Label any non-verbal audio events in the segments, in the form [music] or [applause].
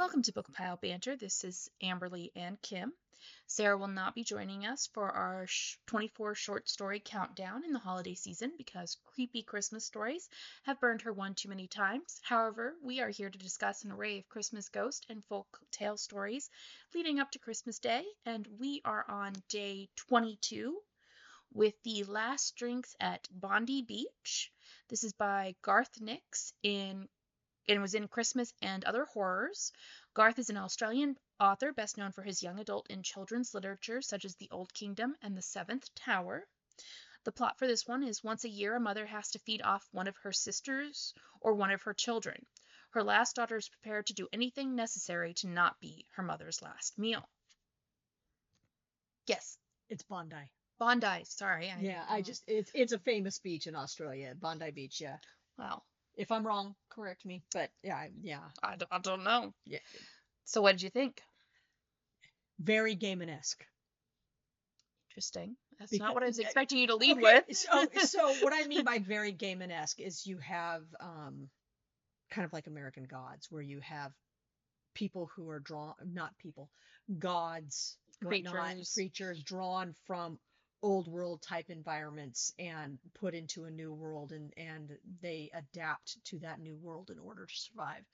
Welcome to Book Pile Banter. This is Amberlee and Kim. Sarah will not be joining us for our 24 short story countdown in the holiday season because creepy Christmas stories have burned her one too many times. However, we are here to discuss an array of Christmas ghost and folk tale stories leading up to Christmas Day, and we are on day 22 with the last drinks at Bondi Beach. This is by Garth Nix in and was in Christmas and Other Horrors. Garth is an Australian author best known for his young adult and children's literature such as The Old Kingdom and The Seventh Tower. The plot for this one is once a year a mother has to feed off one of her sisters or one of her children. Her last daughter is prepared to do anything necessary to not be her mother's last meal. Yes, It's Bondi. Bondi. Sorry. I, Yeah, I just it's it's a famous beach in Australia, Bondi Beach. Yeah. Well, If I'm wrong, correct me. But yeah, I- yeah, I don't, I don't know. yeah. So, what did you think? Very Gaiman-esque. Interesting. That's Because- not what I was uh, expecting you to lead Okay, with. so so [laughs] what I mean by very Gaiman-esque is you have um kind of like American Gods, where you have people who are drawn, not people, gods, whatnot, Creatures. creatures drawn from old world type environments and put into a new world and and they adapt to that new world in order to survive.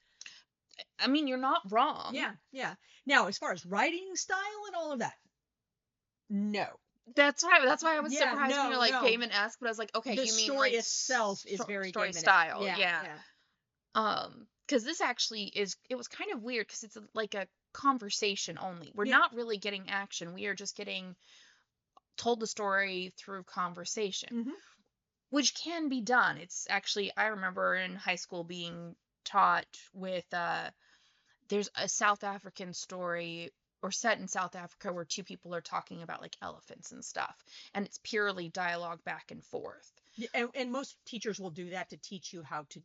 I mean, you're not wrong. Yeah, yeah. Now, as far as writing style and all of that, no. That's why. That's why I was Yeah, surprised when you're like no. Gaiman-esque, but I was like, okay, the you mean the story like itself is sto- very story style. Yeah, yeah. yeah. Um, because this actually is. It was kind of weird because it's a, like a conversation only. We're Yeah. not really getting action. We are just getting told the story through conversation, Mhm. which can be done. It's actually I remember in high school being taught with uh, there's a South African story or set in South Africa where two people are talking about like elephants and stuff, and it's purely dialogue back and forth. Yeah, and, and most teachers will do that to teach you how to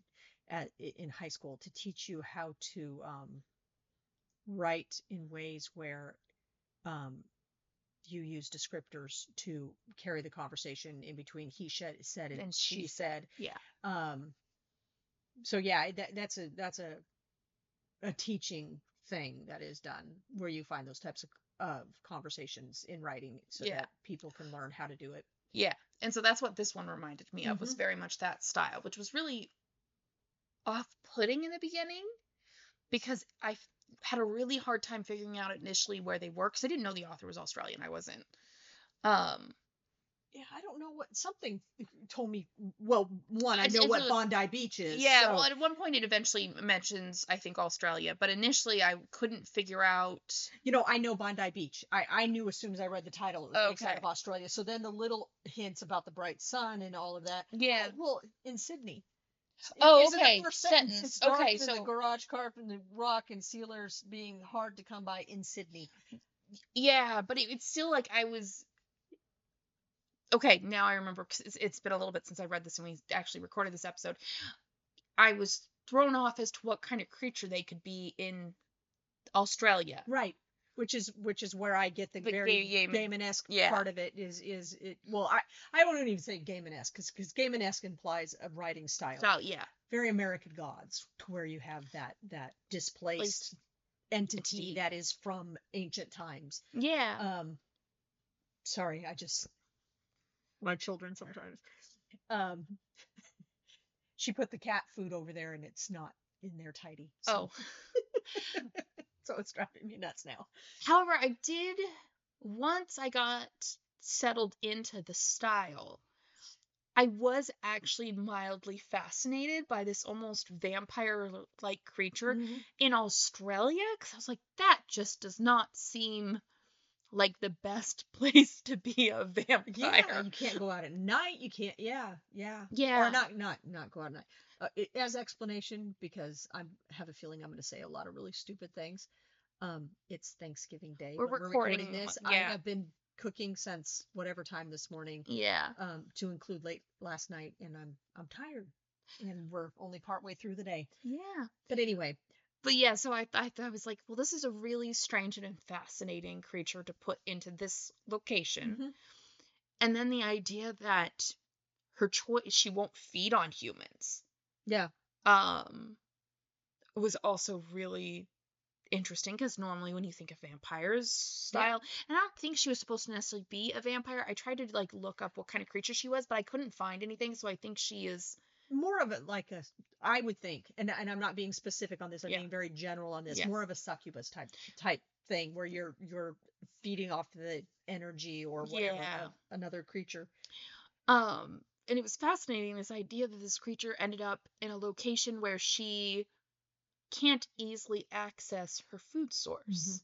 uh, in high school to teach you how to um, write in ways where um, you use descriptors to carry the conversation in between he said said and, And she she said Yeah. um so yeah that, that's a that's a a teaching thing that is done where you find those types of, of conversations in writing so Yeah. that people can learn how to do it Yeah. And so that's what this one reminded me of was Mhm. very much that style, which was really off-putting in the beginning because I had a really hard time figuring out initially where they were because I didn't know the author was Australian. I wasn't. Um, Yeah, I don't know what something [laughs] told me. Well, one, I know what Bondi Beach is. yeah, so- well, at one point it eventually mentions, I think, Australia, but initially I couldn't figure out. you know, I know Bondi Beach. I I knew as soon as I read the title it was Okay. of Australia. So then the little hints about the bright sun and all of that. Yeah. Oh, well, in Sydney. Oh, the okay, first sentence. It's dark Okay, in the garage the rock and sealers being hard to come by in Sydney. Yeah, but it, it's still like I was. Okay, now I remember 'cause it's, it's been a little bit since I read this and we actually recorded this episode. I was thrown off as to what kind of creature they could be in Australia. Right. Which is which is where I get the The very Ga- Gaiman- Gaiman-esque yeah. part of it is is it well I I won't even say Gaiman-esque because because Gaiman-esque implies a writing style. So yeah, very American Gods, to where you have that that displaced entity entity. that is from ancient times. yeah. Um, sorry, I just my children sometimes. Um, [laughs] she put the cat food over there, and it's not in there tidy. oh, [laughs] [laughs] so, it's driving me nuts now. however, I did once I got settled into the style. I was actually mildly fascinated by this almost vampire-like creature. Mm-hmm. in Australia because I was like, that just does not seem like the best [laughs] place to be a vampire. Yeah, you can't go out at night. You can't. Yeah, yeah. Yeah. Or not, not, not go out at night. Uh, it, as explanation, because I have a feeling I'm going to say a lot of really stupid things. Um, it's Thanksgiving Day. We're when recording, this. uh, I have been cooking since whatever time this morning. Yeah. Um, to include late last night, and I'm I'm tired, and we're only partway through the day. Yeah. But anyway, But yeah, so I, I, I was like, well, this is a really strange and fascinating creature to put into this location. Mhm. And then the idea that her choice, she won't feed on humans, yeah, um, was also really interesting because normally when you think of vampires style, and I don't think she was supposed to necessarily be a vampire. I tried to like look up what kind of creature she was, but I couldn't find anything. So I think she is more of a like a I would think, and and I'm not being specific on this. I'm Yeah. being very general on this. Yeah. More of a succubus type type thing where you're you're feeding off the energy or whatever Yeah. another creature. Um, and it was fascinating this idea that this creature ended up in a location where she can't easily access her food source.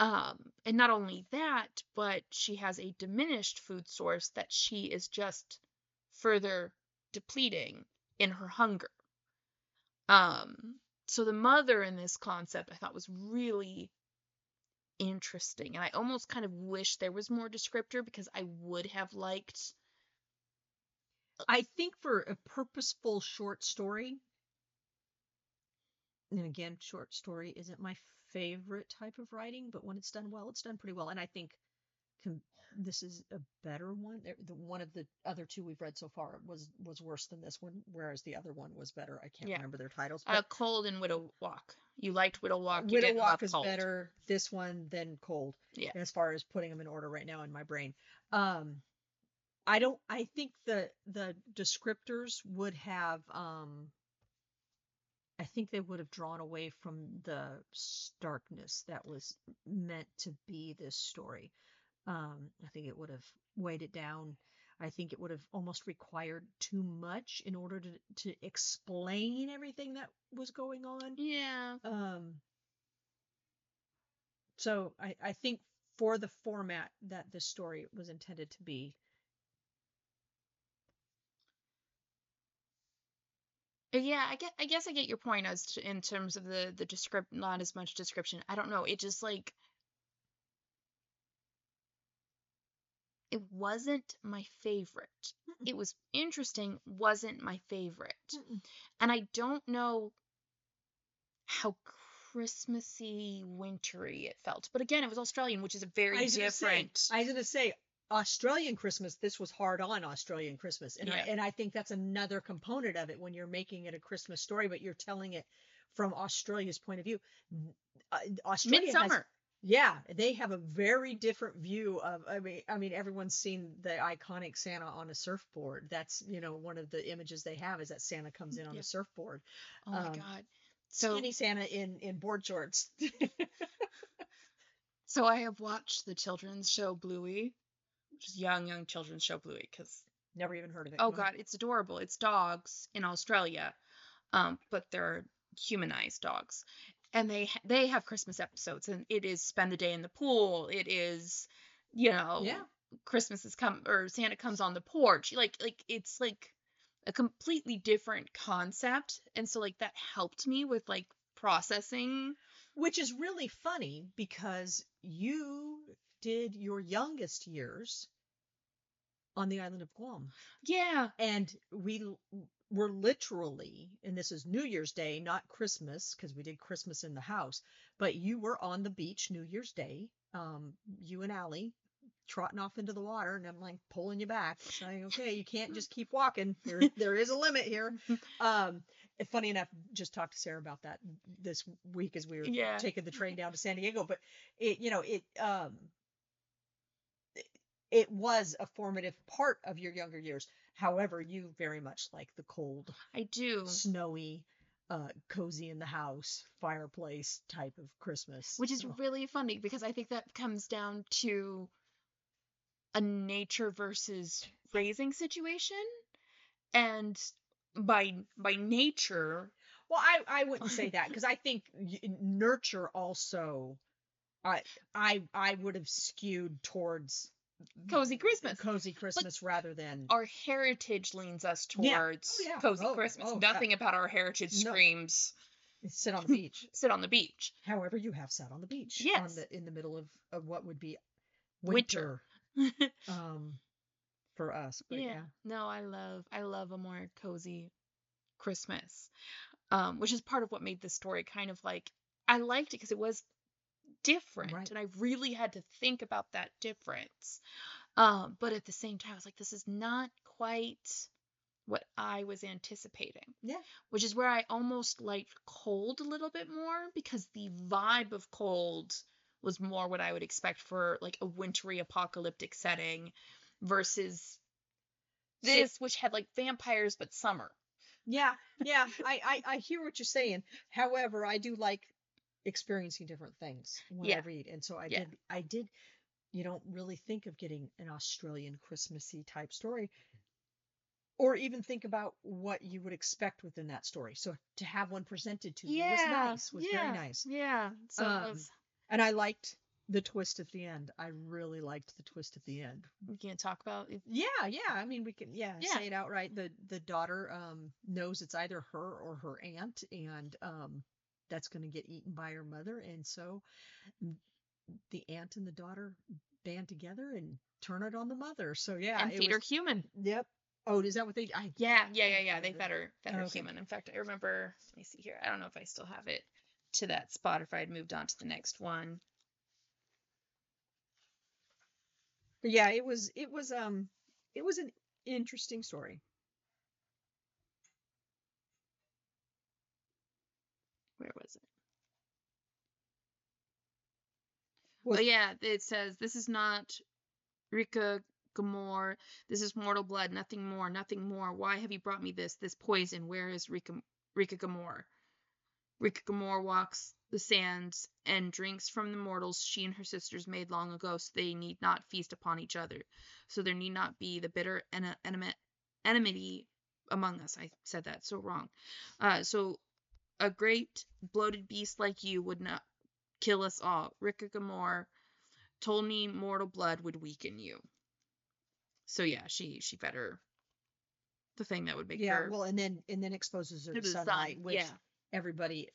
Um, and not only that, but she has a diminished food source that she is just further depleting in her hunger. Um, so the mother in this concept I thought was really interesting, and I almost kind of wish there was more descriptor because I would have liked I think for a purposeful short story, and again, short story isn't my favorite type of writing, but when it's done well, it's done pretty well. And I think com- this is a better one. The one of the other two we've read so far was was worse than this one, whereas the other one was better. I can't Yeah. remember their titles. uh, Cold and Widow Walk. You liked Widow Walk. you Widow Walk is Cold. better this one than Cold. Yeah. As far as putting them in order right now in my brain. Um I don't I think the the descriptors would have um I think they would have drawn away from the starkness that was meant to be this story. Um I think it would have weighed it down. I think it would have almost required too much in order to to explain everything that was going on. Yeah. Um, so I, I think for the format that this story was intended to be, Yeah, I get I guess I get your point as to, in terms of the the descript not as much description. I don't know. It just like it wasn't my favorite. Mm-mm. It was interesting, wasn't my favorite. Mm-mm. And I don't know how Christmassy, wintry it felt. But again, it was Australian, which is a very I gonna say- different. I was gonna say Australian Christmas. This was hard on Australian Christmas, and I, and I think that's another component of it when you're making it a Christmas story, but you're telling it from Australia's point of view. Uh, Australia has Midsummer. Yeah, they have a very different view of. I mean, I mean, everyone's seen the iconic Santa on a surfboard. That's you know one of the images they have is that Santa comes in on Yeah. a surfboard. Oh my um, god. So Skinny Santa in in board shorts. [laughs] So I have watched the children's show Bluey, is young, young children's show Bluey, because Never even heard of it. oh god, it's adorable. It's dogs in Australia, um, but they're humanized dogs, and they they have Christmas episodes, and it is spend the day in the pool. It is, you know, Yeah. Christmas is come or Santa comes on the porch. Like like it's like a completely different concept, and so like that helped me with like processing. Which is really funny because you did your youngest years on the island of Guam. Yeah, and we were literally and this is new year's day not christmas because we did christmas in the house but you were on the beach new year's day um you and Allie trotting off into the water and i'm like pulling you back saying okay you can't just keep walking there, [laughs] there is a limit here [laughs] um funny enough just talked to sarah about that this week as we were Yeah. taking the train down to san diego but it you know it um it was a formative part of your younger years. However, you very much like the cold, I do. snowy, uh, cozy in the house, fireplace type of Christmas. which is So, really funny because I think that comes down to a nature versus raising situation, and by by nature, well, I I wouldn't say that [laughs] because I think nurture also. I I I would have skewed towards cozy Christmas. cozy Christmas rather than Our heritage leans us Yeah. towards Oh, yeah. cozy Oh, Christmas. oh, Nothing about our heritage No. screams sit on the beach. [laughs] sit on the beach. However, you have sat on the beach. Yes. the in the middle of, of what would be Winter. winter. [laughs] um for us but yeah. yeah, No, I love I love a more cozy Christmas. Um, which is part of what made this story kind of like I liked it because it was different Right. and I really had to think about that difference. Um, but at the same time I was like this is not quite what I was anticipating. Yeah. Which is where I almost liked Cold a little bit more because the vibe of Cold was more what I would expect for like a wintry apocalyptic setting versus this, which had like vampires but summer. Yeah, yeah, I, I I hear what you're saying. However, I do like experiencing different things when Yeah. I read, and so I Yeah. did. I did. You don't really think of getting an Australian Christmassy type story, or even think about what you would expect within that story. So to have one presented to you was nice. Was very nice, Yeah. So Um, was, and I liked the twist at the end. I really liked the twist at the end. we can't talk about it. Yeah, yeah. I mean, we can, yeah, Yeah. say it outright. The the daughter um knows it's either her or her aunt, and um that's going to get eaten by her mother, and so the aunt and the daughter band together and turn it on the mother. So yeah, and feed her human. Yep. Oh, is that what they? I Yeah, yeah, yeah, yeah. They fed her, fed her Okay. human. In fact, I remember. Let me see here. I don't know if I still have it to that spot if I had moved on to the next one. but yeah, it was it was um it was an interesting story. Where was it? Was- oh yeah, it says this is not Rika Gamor. This is mortal blood, nothing more, nothing more. Why have you brought me this, this poison? Where is Rika Rika Gamor? Rika Gamor walks the sands and drinks from the mortals she and her sisters made long ago, so they need not feast upon each other. So there need not be the bitter en- enmity among us. I said that so wrong. Uh, so a great bloated beast like you would not kill us all. Rika Gamor told me mortal blood would weaken you. So yeah, she she fed her the thing that would make Yeah. her Well, and then and then exposes her to to the sun. sunlight, which yeah. everybody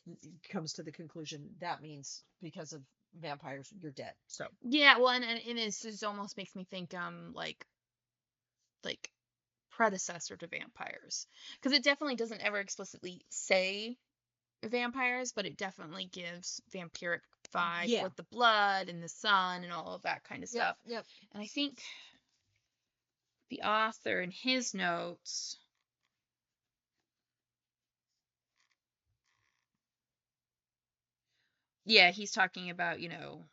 comes to the conclusion that means because of vampires you're dead. So Yeah, well, and, and, and it's, it almost makes me think, um, like, like predecessor to vampires, because it definitely doesn't ever explicitly say vampires, but it definitely gives vampiric vibe Yeah. with the blood and the sun and all of that kind of stuff. Yep. And I think the author in his notes. Yeah, he's talking about, you know,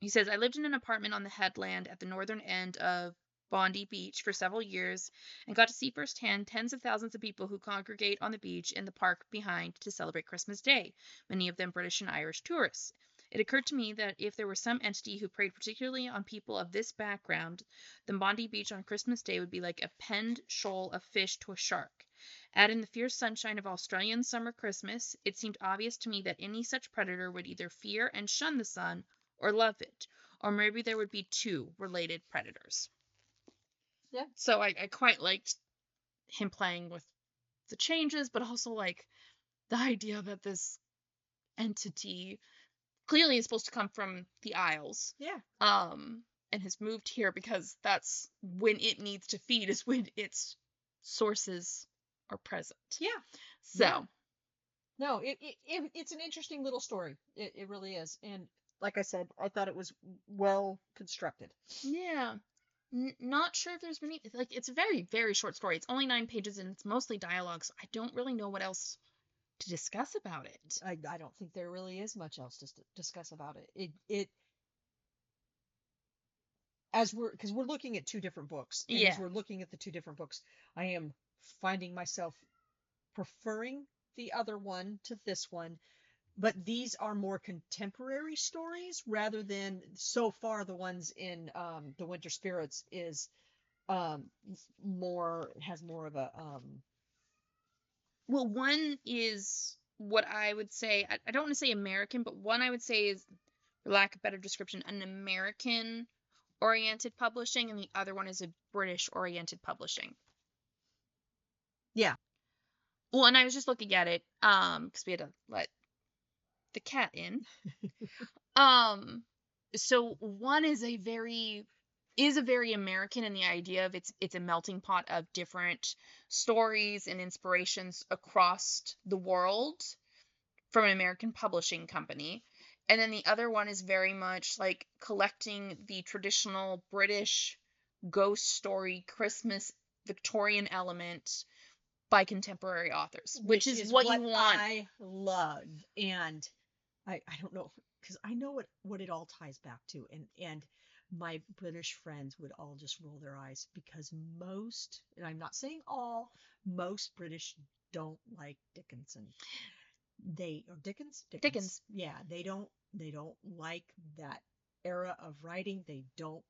he says, I lived in an apartment on the headland at the northern end of Bondi Beach for several years and got to see firsthand tens of thousands of people who congregate on the beach in the park behind to celebrate Christmas Day, many of them British and Irish tourists. It occurred to me that if there were some entity who preyed particularly on people of this background, then Bondi Beach on Christmas Day would be like a penned shoal of fish to a shark. Add in the fierce sunshine of Australian summer Christmas, it seemed obvious to me that any such predator would either fear and shun the sun or love it, or maybe there would be two related predators. Yeah. So I, I quite liked him playing with the changes, but also like the idea that this entity clearly is supposed to come from the Isles Yeah. um and has moved here because that's when it needs to feed is when its sources are present. Yeah. So Yeah. No, it, it, it it's an interesting little story. It it really is. And like I said, I thought it was well constructed. yeah. N- not sure if there's many like it's a very very short story. It's only 9 pages and it's mostly dialogue, so I don't really know what else to discuss about it. I I don't think there really is much else to s- discuss about it. It it as we're because we're looking at two different books. And Yeah. As we're looking at the two different books, I am finding myself preferring the other one to this one. But these are more contemporary stories rather than so far the ones in um, the Winter Spirits is um, more has more of a um, Well, one is what I would say, I, I don't want to say American, but one I would say is, for lack of better description, an American oriented publishing, and the other one is a British oriented publishing. Yeah. Well, and I was just looking at it, um, because we had to let the cat in. [laughs] um, so one is a very is a very American in the idea of it's it's a melting pot of different stories and inspirations across the world from an American publishing company. And then the other one is very much like collecting the traditional British ghost story Christmas Victorian element by contemporary authors, which, is, what, you want. I love, and I I don't know because I know what what it all ties back to, and and my British friends would all just roll their eyes because most, and I'm not saying all, most British don't like Dickinson. They or Dickens, Dickens. Yeah, they don't they don't like that era of writing. They don't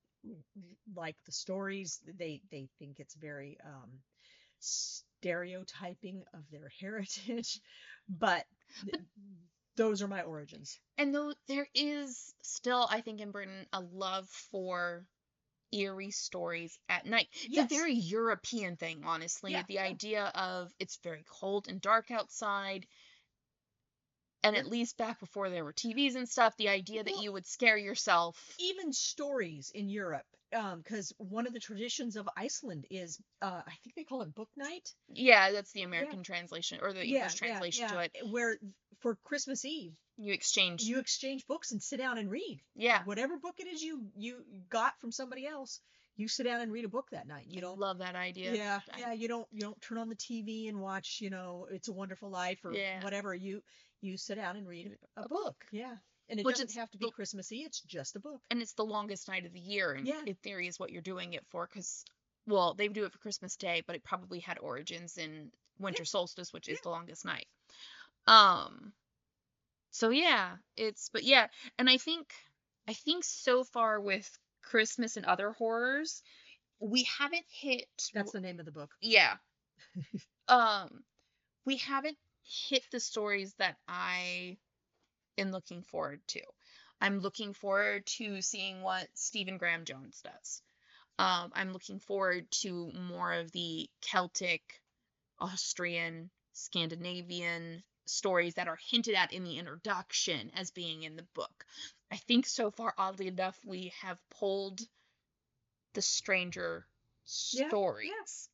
like the stories. They they think it's very um, stereotyping of their [laughs] heritage. But, But- those are my origins. And though there is still, I think, in Britain, a love for eerie stories at night. It's Yes. a very European thing, honestly. Yeah, the idea of it's very cold and dark outside. And at least back before there were TVs and stuff, the idea that Well- you would scare yourself. even stories in Europe, because one of the traditions of Iceland is, uh, I think they call it book night. Yeah, that's the American translation or the Yeah, English yeah, translation to it. Where for Christmas Eve, You exchange. you exchange books and sit down and read. yeah. Whatever book it is you you got from somebody else, you sit down and read a book that night. You don't. love that idea. Yeah, yeah. You don't you don't turn on the TV and watch you know It's a Wonderful Life or Yeah. whatever. You you sit down and read a, A book. Yeah, and it Which doesn't have to be the- Christmassy. It's just a book. and it's the longest night of the year and Yeah. in theory is what you're doing it for because well they do it for christmas day but it probably had origins in winter solstice which is the longest night um so yeah it's but yeah and i think i think so far with christmas and other horrors we haven't hit That's the name of the book. yeah [laughs] um we haven't hit the stories that i am looking forward to. I'm looking forward to seeing what stephen graham jones does. Um i'm looking forward to more of the celtic austrian scandinavian stories that are hinted at in the introduction as being in the book. I think so far oddly enough we have pulled the stranger Yeah, yeah. stories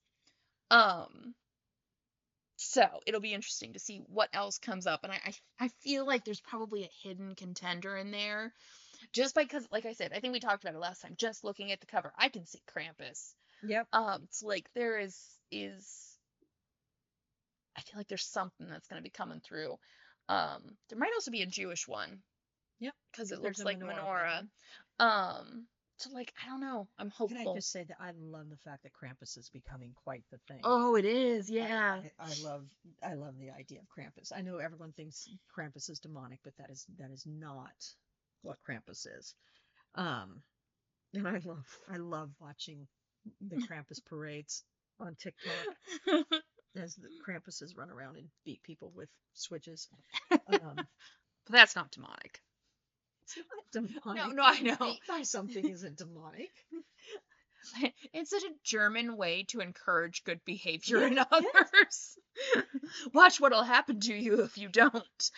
um so it'll be interesting to see what else comes up and I, I i feel like there's probably a hidden contender in there just because like i said i think we talked about it last time just looking at the cover i can see krampus. Yep. um it's like there is is i feel like there's something that's going to be coming through. Um there might also be a jewish one. Yep, because it looks like menorah menorah. um so like i don't know i'm hopeful Can I just say that I love the fact that Krampus is becoming quite the thing. oh it is yeah I, I love I love the idea of Krampus. I know everyone thinks Krampus is demonic, but that is that is not what Krampus is. Um, and I love I love watching the Krampus [laughs] parades on TikTok [laughs] as the Krampuses run around and beat people with switches. [laughs] Um, but that's not demonic [laughs] demonic. no, I know. beat by something isn't demonic. [laughs] it's such a German way to encourage good behavior in [laughs] others. Watch what'll happen to you if you don't.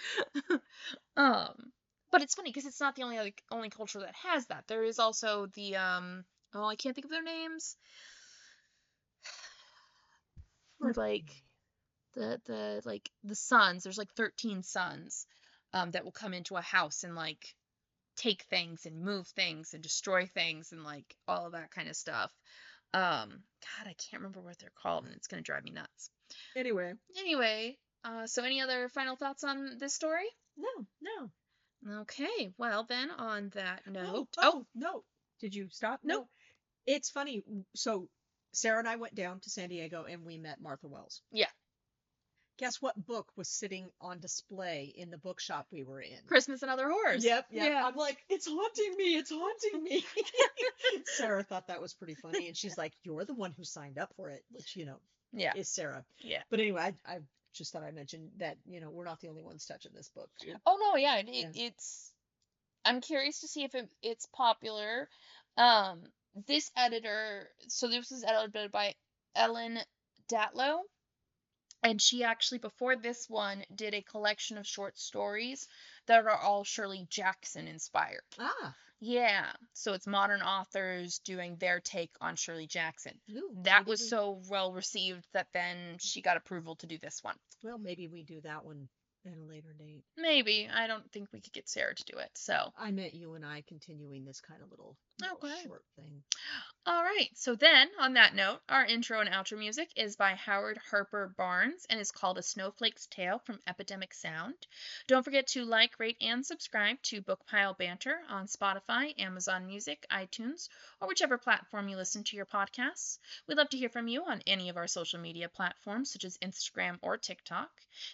um, but it's funny because it's not the only other, only culture that has that. There is also the um. Oh, I can't think of their names. [sighs] Or like the the like the sons. There's like 13 sons, um, that will come into a house and like take things and move things and destroy things and like all of that kind of stuff. Um, God, I can't remember what they're called, and it's gonna drive me nuts. Anyway, Anyway, uh, so any other final thoughts on this story? no, no. Okay, well then, on that Oh, note, oh, no. Did you stop? No. No. It's funny. So Sarah and I went down to San Diego and we met Martha Wells. Yeah. Guess what book was sitting on display in the bookshop we were in? Christmas and other horrors. Yep, yep. Yeah. I'm like, it's haunting me. It's haunting me. [laughs] Sarah thought that was pretty funny, and she's like, "You're the one who signed up for it," which you know Yeah. is Sarah. Yeah. But anyway, I, I just thought I mentioned that you know we're not the only ones touching this book. Oh no, yeah, it, Yeah. it's. I'm curious to see if it, it's popular. Um, this editor, so this was edited by Ellen Datlow, and she actually before this one did a collection of short stories that are all Shirley Jackson inspired. Ah, Yeah, so it's modern authors doing their take on Shirley Jackson. ooh, That was we- so well received that then she got approval to do this one. Well, maybe we do that one at a later date. Maybe I don't think we could get Sarah to do it. So I meant you and I continuing this kind of little little Okay. short thing. All right. So then, on that note, our intro and outro music is by Howard Harper Barnes and is called A Snowflake's Tale from Epidemic Sound. Don't forget to like, rate, and subscribe to Bookpile Banter on Spotify, Amazon Music, iTunes, or whichever platform you listen to your podcasts. We'd love to hear from you on any of our social media platforms, such as Instagram or TikTok.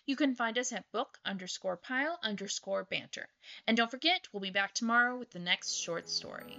You can find us at book underscore pile underscore banter. And don't forget, we'll be back tomorrow with the next short story.